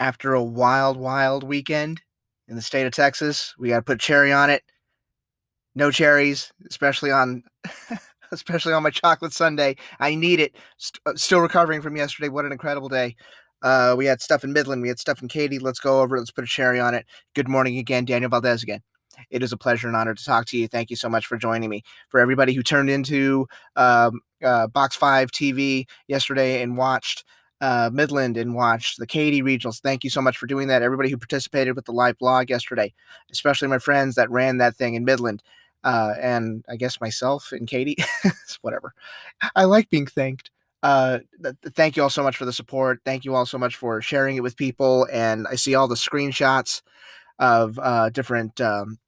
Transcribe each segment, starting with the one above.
after a wild, wild weekend in the state of Texas. We got to put cherry on it. No cherries, especially on especially on my chocolate Sunday. I need it. St- uh, still recovering from yesterday. What an incredible day. Uh, we had stuff in Midland. We had stuff in Katy. Let's go over it. Let's put a cherry on it. Good morning again, Daniel Valdez again. It is a pleasure and honor to talk to you. Thank you so much for joining me. For everybody who turned into um, uh, Box 5 TV yesterday and watched uh, Midland and watched the Katy regionals. Thank you so much for doing that. Everybody who participated with the live blog yesterday, especially my friends that ran that thing in Midland, uh, and I guess myself and Katy, whatever. I like being thanked. Uh, th- thank you all so much for the support. Thank you all so much for sharing it with people. And I see all the screenshots of uh, different um,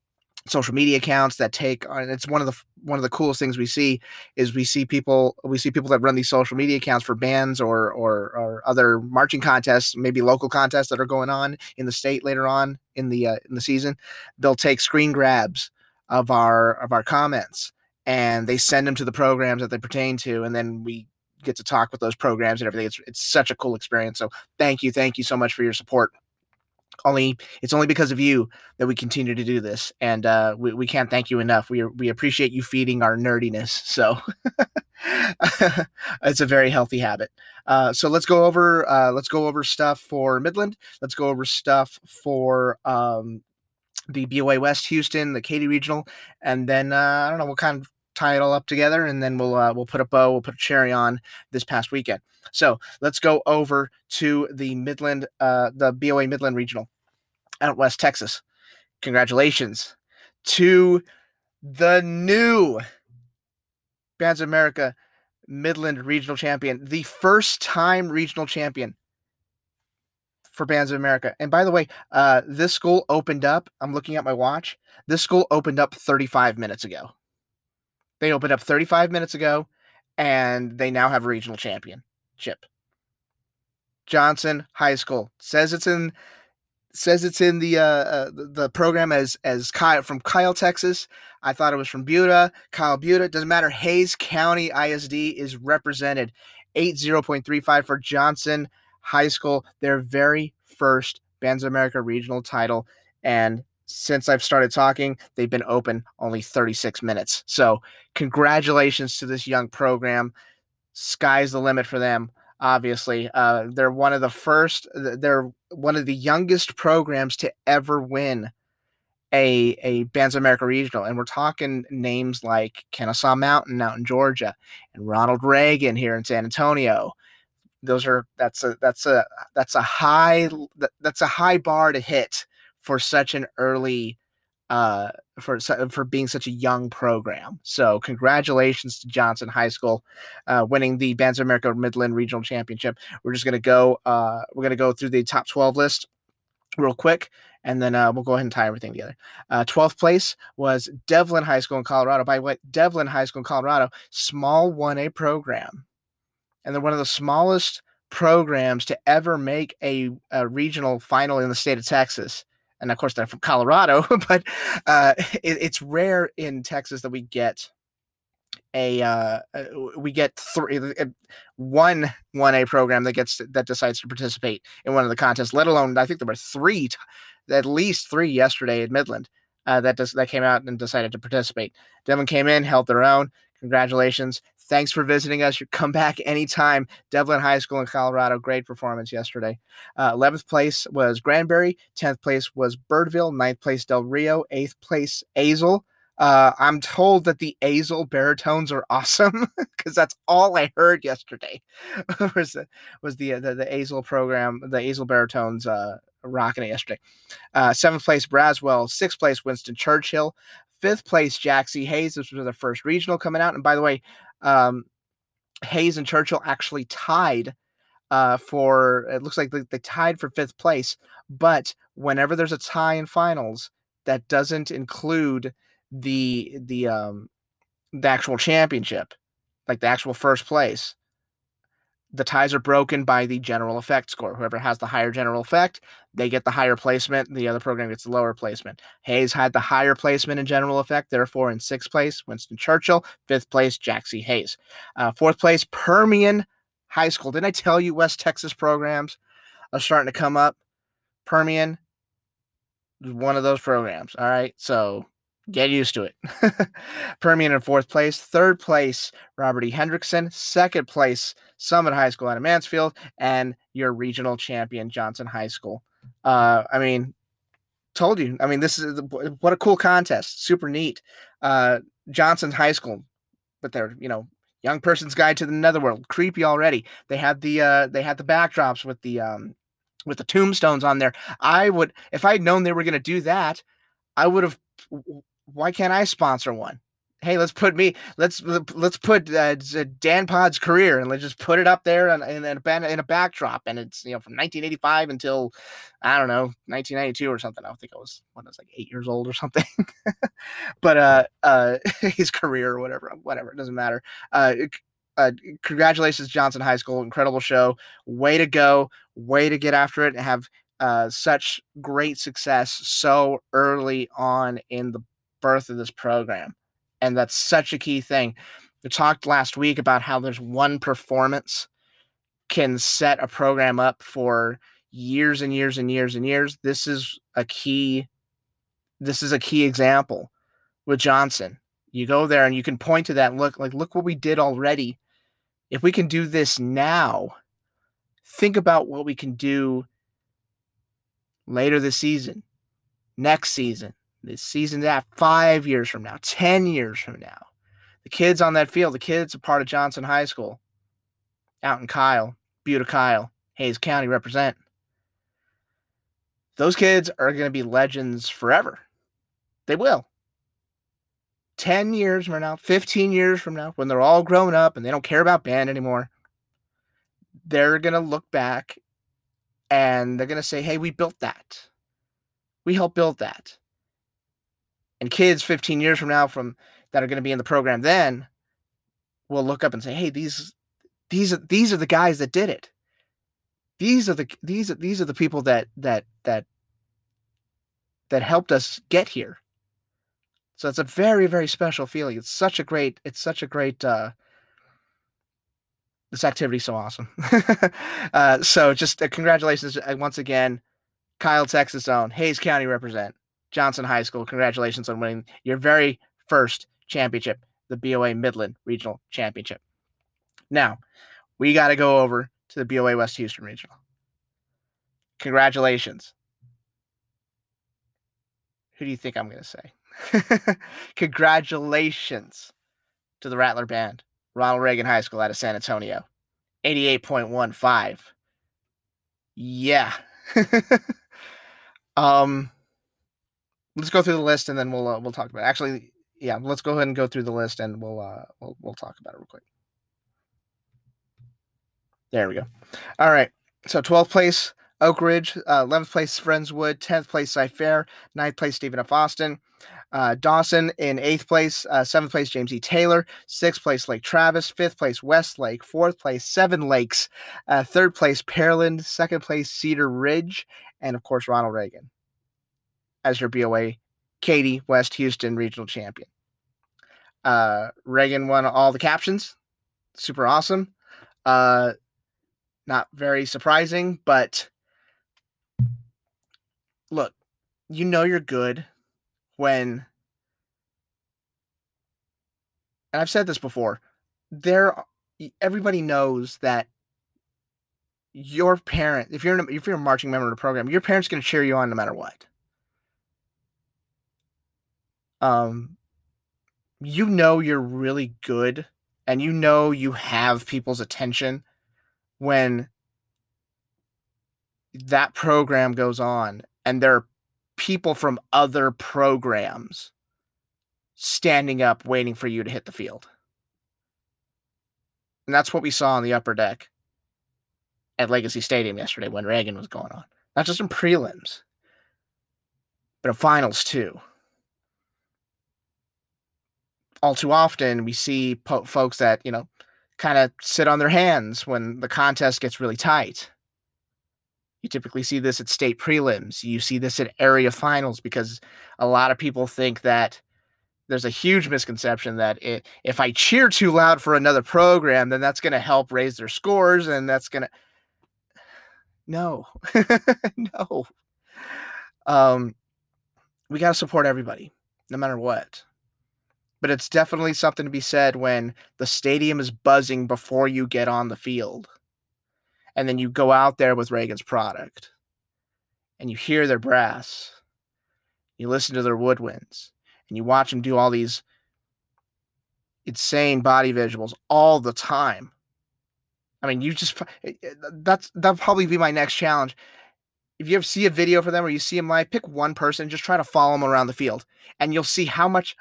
social media accounts that take and it's one of the one of the coolest things we see is we see people we see people that run these social media accounts for bands or or, or other marching contests maybe local contests that are going on in the state later on in the uh, in the season. They'll take screen grabs of our of our comments and they send them to the programs that they pertain to and then we get to talk with those programs and everything. It's it's such a cool experience. So thank you thank you so much for your support only it's only because of you that we continue to do this and uh, we, we can't thank you enough. We, we appreciate you feeding our nerdiness so it's a very healthy habit. Uh, so let's go over uh, let's go over stuff for midland. Let's go over stuff for um, the boa west houston the katy regional and then uh, i don't know we'll kind of tie it all up together and then we'll uh, we'll put a bow we'll put a cherry on this past weekend so let's go over to the Midland, uh, the BOA Midland Regional out West Texas. Congratulations to the new Bands of America Midland Regional Champion, the first time regional champion for Bands of America. And by the way, uh, this school opened up. I'm looking at my watch. This school opened up 35 minutes ago. They opened up 35 minutes ago, and they now have a regional champion. Chip. Johnson High School says it's in says it's in the uh, uh, the program as as Kyle from Kyle, Texas. I thought it was from Buda, Kyle Buda. Doesn't matter. Hays County ISD is represented. 80.35 for Johnson High School, their very first Bands of America regional title. And since I've started talking, they've been open only 36 minutes. So, congratulations to this young program sky's the limit for them. Obviously, uh, they're one of the first. They're one of the youngest programs to ever win a a Bands of America regional, and we're talking names like Kennesaw Mountain out in Georgia, and Ronald Reagan here in San Antonio. Those are that's a that's a that's a high that's a high bar to hit for such an early uh, for for being such a young program. So congratulations to Johnson High School uh, winning the Bands of America Midland Regional Championship. We're just gonna go uh, we're gonna go through the top twelve list real quick. And then uh, we'll go ahead and tie everything together. Uh, 12th place was Devlin High School in Colorado. By what Devlin High School in Colorado, small 1A program. And they're one of the smallest programs to ever make a, a regional final in the state of Texas and of course they're from Colorado, but uh, it, it's rare in Texas that we get a uh, uh we get three uh, one one A program that gets that decides to participate in one of the contests. Let alone I think there were three, at least three yesterday at Midland uh, that does that came out and decided to participate. Devon came in, held their own. Congratulations. Thanks for visiting us. You come back anytime. Devlin High School in Colorado, great performance yesterday. Uh, 11th place was Granbury. 10th place was Birdville. 9th place Del Rio. 8th place Azle. Uh, I'm told that the Azle baritones are awesome because that's all I heard yesterday. was the, was the, the the Azle program, the Azle baritones uh, rocking it yesterday. Uh, seventh place Braswell, sixth place Winston Churchill, fifth place Jack C. Hays. This was the first regional coming out, and by the way, um, Hays and Churchill actually tied uh, for it looks like they, they tied for fifth place. But whenever there's a tie in finals, that doesn't include the the um the actual championship, like the actual first place the ties are broken by the general effect score. Whoever has the higher general effect, they get the higher placement. The other program gets the lower placement. Hays had the higher placement in general effect, therefore in sixth place, Winston Churchill. Fifth place, Jack C. Hays. Uh, fourth place, Permian High School. Didn't I tell you West Texas programs are starting to come up? Permian one of those programs. All right. So get used to it. Permian in fourth place. Third place, Robert E. Hendrickson. Second place, Summit High School out of Mansfield. And your regional champion, Johnson High School. Uh, I mean, told you. I mean, this is what a cool contest. Super neat. Uh, Johnson High School, but they're, you know, young person's guide to the netherworld. Creepy already. They had the uh they had the backdrops with the um with the tombstones on there. I would if I had known they were gonna do that, I would have why can't I sponsor one? Hey, let's put me. Let's let's put uh, Dan Pod's career and let's just put it up there in, in, a in a backdrop, and it's you know from 1985 until I don't know 1992 or something. I think I was when I was like eight years old or something. but uh, uh, his career or whatever, whatever, it doesn't matter. Uh, uh, congratulations, Johnson High School, incredible show. Way to go, way to get after it and have uh, such great success so early on in the birth of this program. And that's such a key thing. We talked last week about how there's one performance can set a program up for years and years and years and years. This is a key this is a key example with Johnson. You go there and you can point to that look like look what we did already. If we can do this now, think about what we can do later this season, next season, this season that five years from now, 10 years from now. The kids on that field, the kids are part of Johnson High School out in Kyle, Buda Kyle, Hays County represent. Those kids are going to be legends forever. They will. 10 years from now, 15 years from now, when they're all grown up and they don't care about band anymore, they're going to look back and they're going to say, hey, we built that. We helped build that and kids 15 years from now from that are going to be in the program then will look up and say hey these these are these are the guys that did it. These are the these are these are the people that that that that helped us get here. So it's a very very special feeling. It's such a great it's such a great uh this activity's so awesome. Uh so just uh, congratulations uh, once again kyle texas own hays county represent Johnson High School. Congratulations on winning your very first championship, the BOA Midland Regional Championship. Now, we got to go over to the BOA West Houston Regional. Congratulations. Who do you think I'm going to say? Congratulations to the Rattler Band, Ronald Reagan High School out of San Antonio. 88.15. Yeah. um let's go through the list and then we'll uh, we'll talk about it. Actually, yeah, let's go ahead and go through the list and we'll uh we'll we'll talk about it real quick. There we go. All right. So 12th place Oak Ridge, uh, 11th place Friendswood, 10th place Cy Fair, 9th place Stephen F. Austin, uh, Dawson in 8th place, uh, 7th place James E. Taylor, 6th place Lake Travis, 5th place Westlake, 4th place Seven Lakes, uh, 3rd place Pearland, 2nd place Cedar Ridge, and of course Ronald Reagan as your BOA Katy, West Houston regional champion. Uh, Reagan won all the captions. Super awesome. Uh, not very surprising, but look, you know you're good when and I've said this before. There everybody knows that your parent, if you're if you're a marching member of the program, your parents going to cheer you on no matter what. Um, you know you're really good and you know you have people's attention when that program goes on and there are people from other programs standing up waiting for you to hit the field. And that's what we saw on the upper deck at Legacy Stadium yesterday when Reagan was going on. Not just in prelims, but in finals too all too often we see po- folks that you know kind of sit on their hands when the contest gets really tight. You typically see this at state prelims. You see this at area finals because a lot of people think that there's a huge misconception that it, if I cheer too loud for another program, then that's going to help raise their scores and that's going to. No, no, Um, we got to support everybody, no matter what. But it's definitely something to be said when the stadium is buzzing before you get on the field. And then you go out there with Reagan's product and you hear their brass, you listen to their woodwinds, and you watch them do all these insane body visuals all the time. I mean, you just eh, eh, that's that'll probably be my next challenge. If you ever see a video for them or you see them live, pick one person just try to follow them around the field, and you'll see how much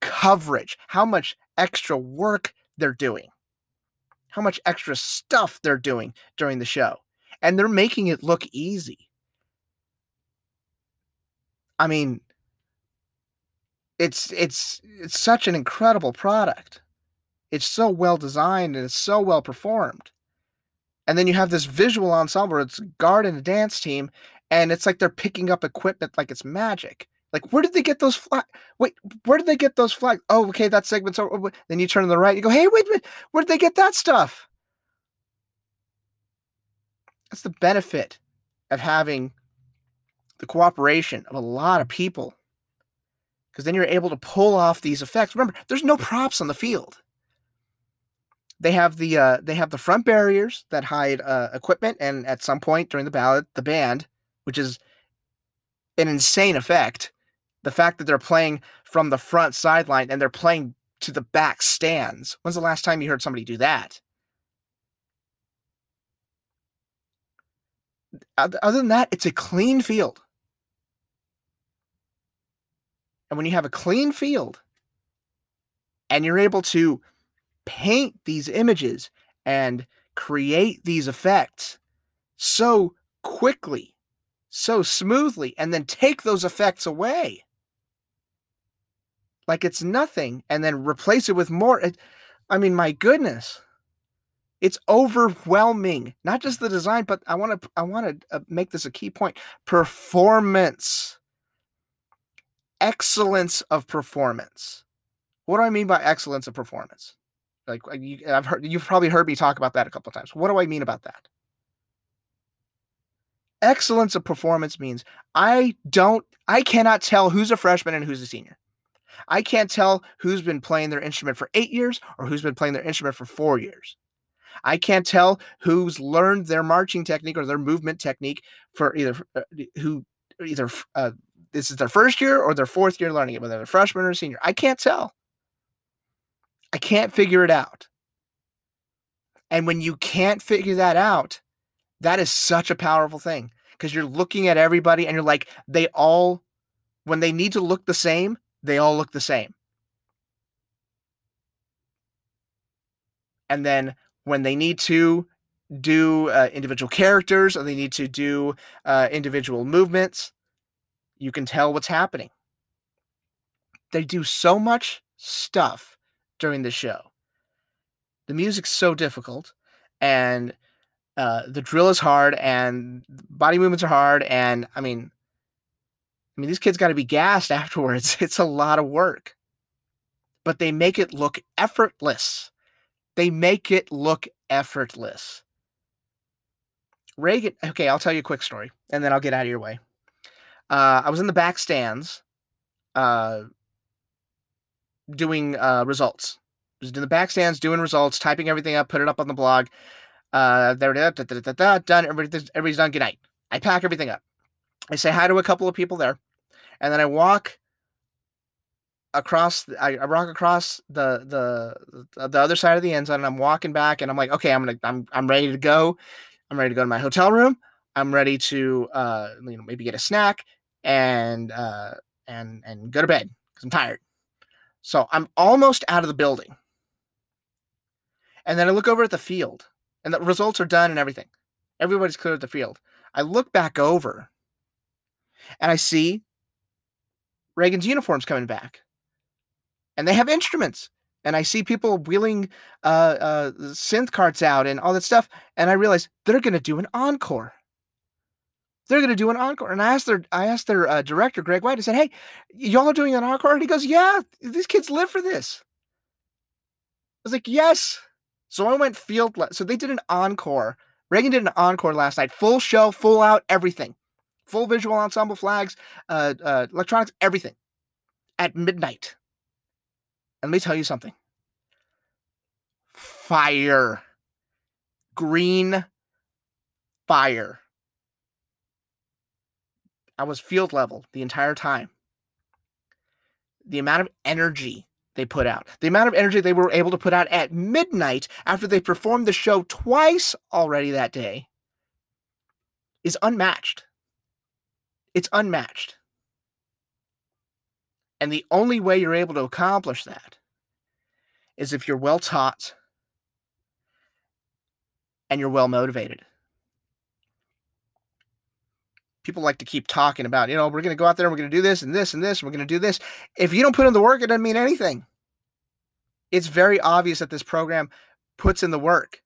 coverage, how much extra work they're doing, how much extra stuff they're doing during the show, and they're making it look easy. I mean, it's it's it's such an incredible product. It's so well designed and it's so well performed. And then you have this visual ensemble. It's guard and a dance team, and it's like they're picking up equipment like it's magic. Like, where did they get those flags? Wait, where did they get those flags? Oh, okay, that segment's over. Then you turn to the right. You go, hey, wait a minute. Where did they get that stuff? That's the benefit of having the cooperation of a lot of people. Because then you're able to pull off these effects. Remember, there's no props on the field. They have the uh, they have the front barriers that hide uh, equipment, and at some point during the ballot, the band, which is an insane effect. The fact that they're playing from the front sideline and they're playing to the back stands. When's the last time you heard somebody do that? Other than that, it's a clean field. And when you have a clean field and you're able to paint these images and create these effects so quickly, so smoothly, and then take those effects away like it's nothing and then replace it with more. I mean, my goodness. It's overwhelming. Not just the design, but I want to I want to uh, make this a key point. Performance excellence of performance. What do I mean by excellence of performance? Like you, I've heard you've probably heard me talk about that a couple times. What do I mean about that? Excellence of performance means I don't I cannot tell who's a freshman and who's a senior. I can't tell who's been playing their instrument for 8 years or who's been playing their instrument for 4 years. I can't tell who's learned their marching technique or their movement technique for either uh, who either uh, this is their first year or their fourth year learning it, whether they're freshman or senior. I can't tell. I can't figure it out. And when you can't figure that out, that is such a powerful thing because you're looking at everybody and you're like, they all, when they need to look the same, they all look the same. And then when they need to do uh, individual characters or they need to do uh, individual movements, you can tell what's happening. They do so much stuff during the show. The music's so difficult, and uh, the drill is hard, and body movements are hard, and I mean, I mean, these kids got to be gassed afterwards. It's a lot of work, but they make it look effortless. They make it look effortless. Reagan, okay, I'll tell you a quick story, and then I'll get out of your way. Uh, I was in the back stands uh, doing uh, results. I was in the back stands doing results, typing everything up, put it up on the blog. Uh, there, done. Everybody's done. Good night. I pack everything up. I say hi to a couple of people there, and then I walk across. I, I walk across the the the other side of the end zone, and I'm walking back, and I'm like, okay, I'm gonna, I'm, I'm ready to go. I'm ready to go to my hotel room. I'm ready to, uh, you know, maybe get a snack, and uh, and and go to bed because I'm tired. So I'm almost out of the building, and then I look over at the field, and the results are done and everything. Everybody's cleared the field. I look back over, and I see Reagan's uniforms coming back, and they have instruments. And I see people wheeling uh, uh, synth carts out and all that stuff, and I realize they're going to do an encore they're going to do an encore. And I asked their I asked their uh, director Greg White. I said, "Hey, y'all are doing an encore?" And he goes, "Yeah, these kids live for this." I was like, "Yes." So I went field. Le- so they did an encore. Reagan did an encore last night, full show, full out, everything, full visual ensemble flags, uh, uh, electronics, everything at midnight. And let me tell you something fire, green fire. I was field level the entire time. The amount of energy they put out, the amount of energy they were able to put out at midnight after they performed the show twice already that day is unmatched. It's unmatched. And the only way you're able to accomplish that is if you're well taught and you're well motivated. People like to keep talking about, you know, we're going to go out there and we're going to do this and this and this and we're going to do this. If you don't put in the work, it doesn't mean anything. It's very obvious that this program puts in the work.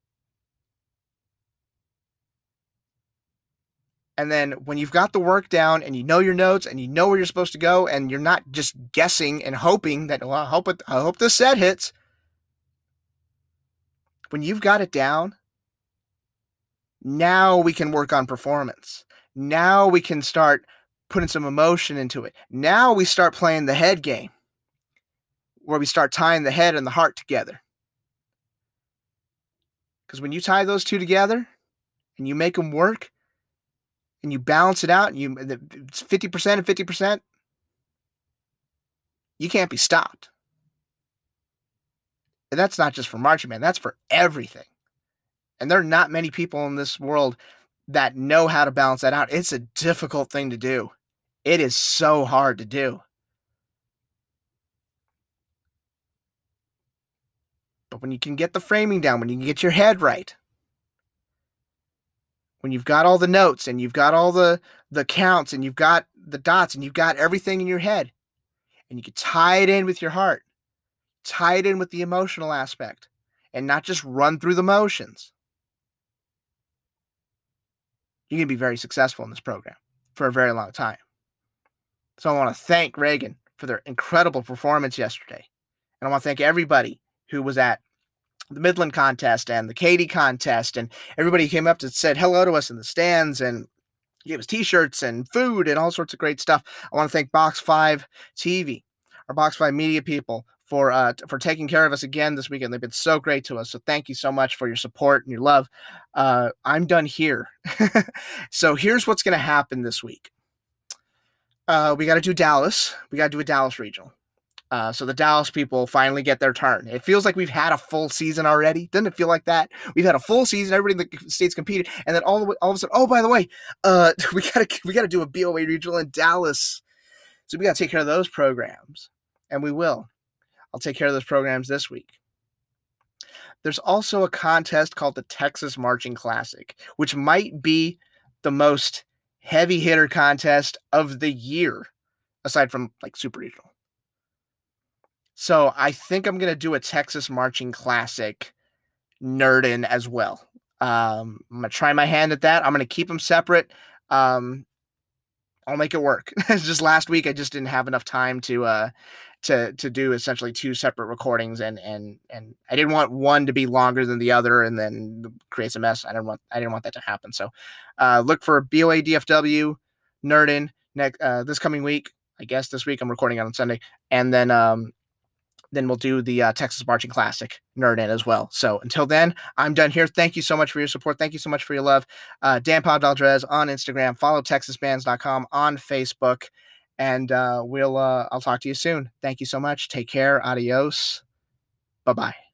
And then when you've got the work down and you know your notes and you know where you're supposed to go and you're not just guessing and hoping that, well, I hope, it, I hope this set hits. When you've got it down, now we can work on performance. Now we can start putting some emotion into it. Now we start playing the head game where we start tying the head and the heart together. Because when you tie those two together and you make them work, and you balance it out and you it's 50% and 50%, you can't be stopped. And that's not just for marching band, that's for everything. And there are not many people in this world that know how to balance that out. It's a difficult thing to do. It is so hard to do. But when you can get the framing down, when you can get your head right, when you've got all the notes and you've got all the the counts and you've got the dots and you've got everything in your head and you can tie it in with your heart tie it in with the emotional aspect and not just run through the motions you can be very successful in this program for a very long time. So i want to thank reagan for their incredible performance yesterday and i want to thank everybody who was at the Midland contest and the Katy contest, and everybody came up and said hello to us in the stands and gave us T-shirts and food and all sorts of great stuff. I want to thank Box Five TV, our Box Five media people, for uh, for taking care of us again this weekend. They've been so great to us. So thank you so much for your support and your love. Uh, I'm done here. so here's what's going to happen this week. Uh, we got to do Dallas. We got to do a Dallas regional. Uh, so the Dallas people finally get their turn. It feels like we've had a full season already. Doesn't it feel like that? We've had a full season. Everybody in the states competed, and then all the way, all of a sudden, oh by the way, uh, we gotta we gotta do a BOA regional in Dallas. So we gotta take care of those programs, and we will. I'll take care of those programs this week. There's also a contest called the Texas Marching Classic, which might be the most heavy hitter contest of the year, aside from like Super Regional. So I think I'm gonna do a Texas Marching Classic nerd in as well. Um, I'm gonna try my hand at that. I'm gonna keep them separate. Um, I'll make it work. just last week I just didn't have enough time to uh to to do essentially two separate recordings and and and I didn't want one to be longer than the other and then creates a mess. I didn't want I didn't want that to happen. So uh look for BOA DFW Nerdin next uh this coming week. I guess this week I'm recording it on Sunday. And then um then we'll do the uh, Texas Marching Classic nerd in as well. So until then, I'm done here. Thank you so much for your support. Thank you so much for your love. Uh, Dan Pod Valdez on Instagram. Follow TexasBands.com on Facebook. And uh, we'll uh, I'll talk to you soon. Thank you so much. Take care. Adios. Bye bye.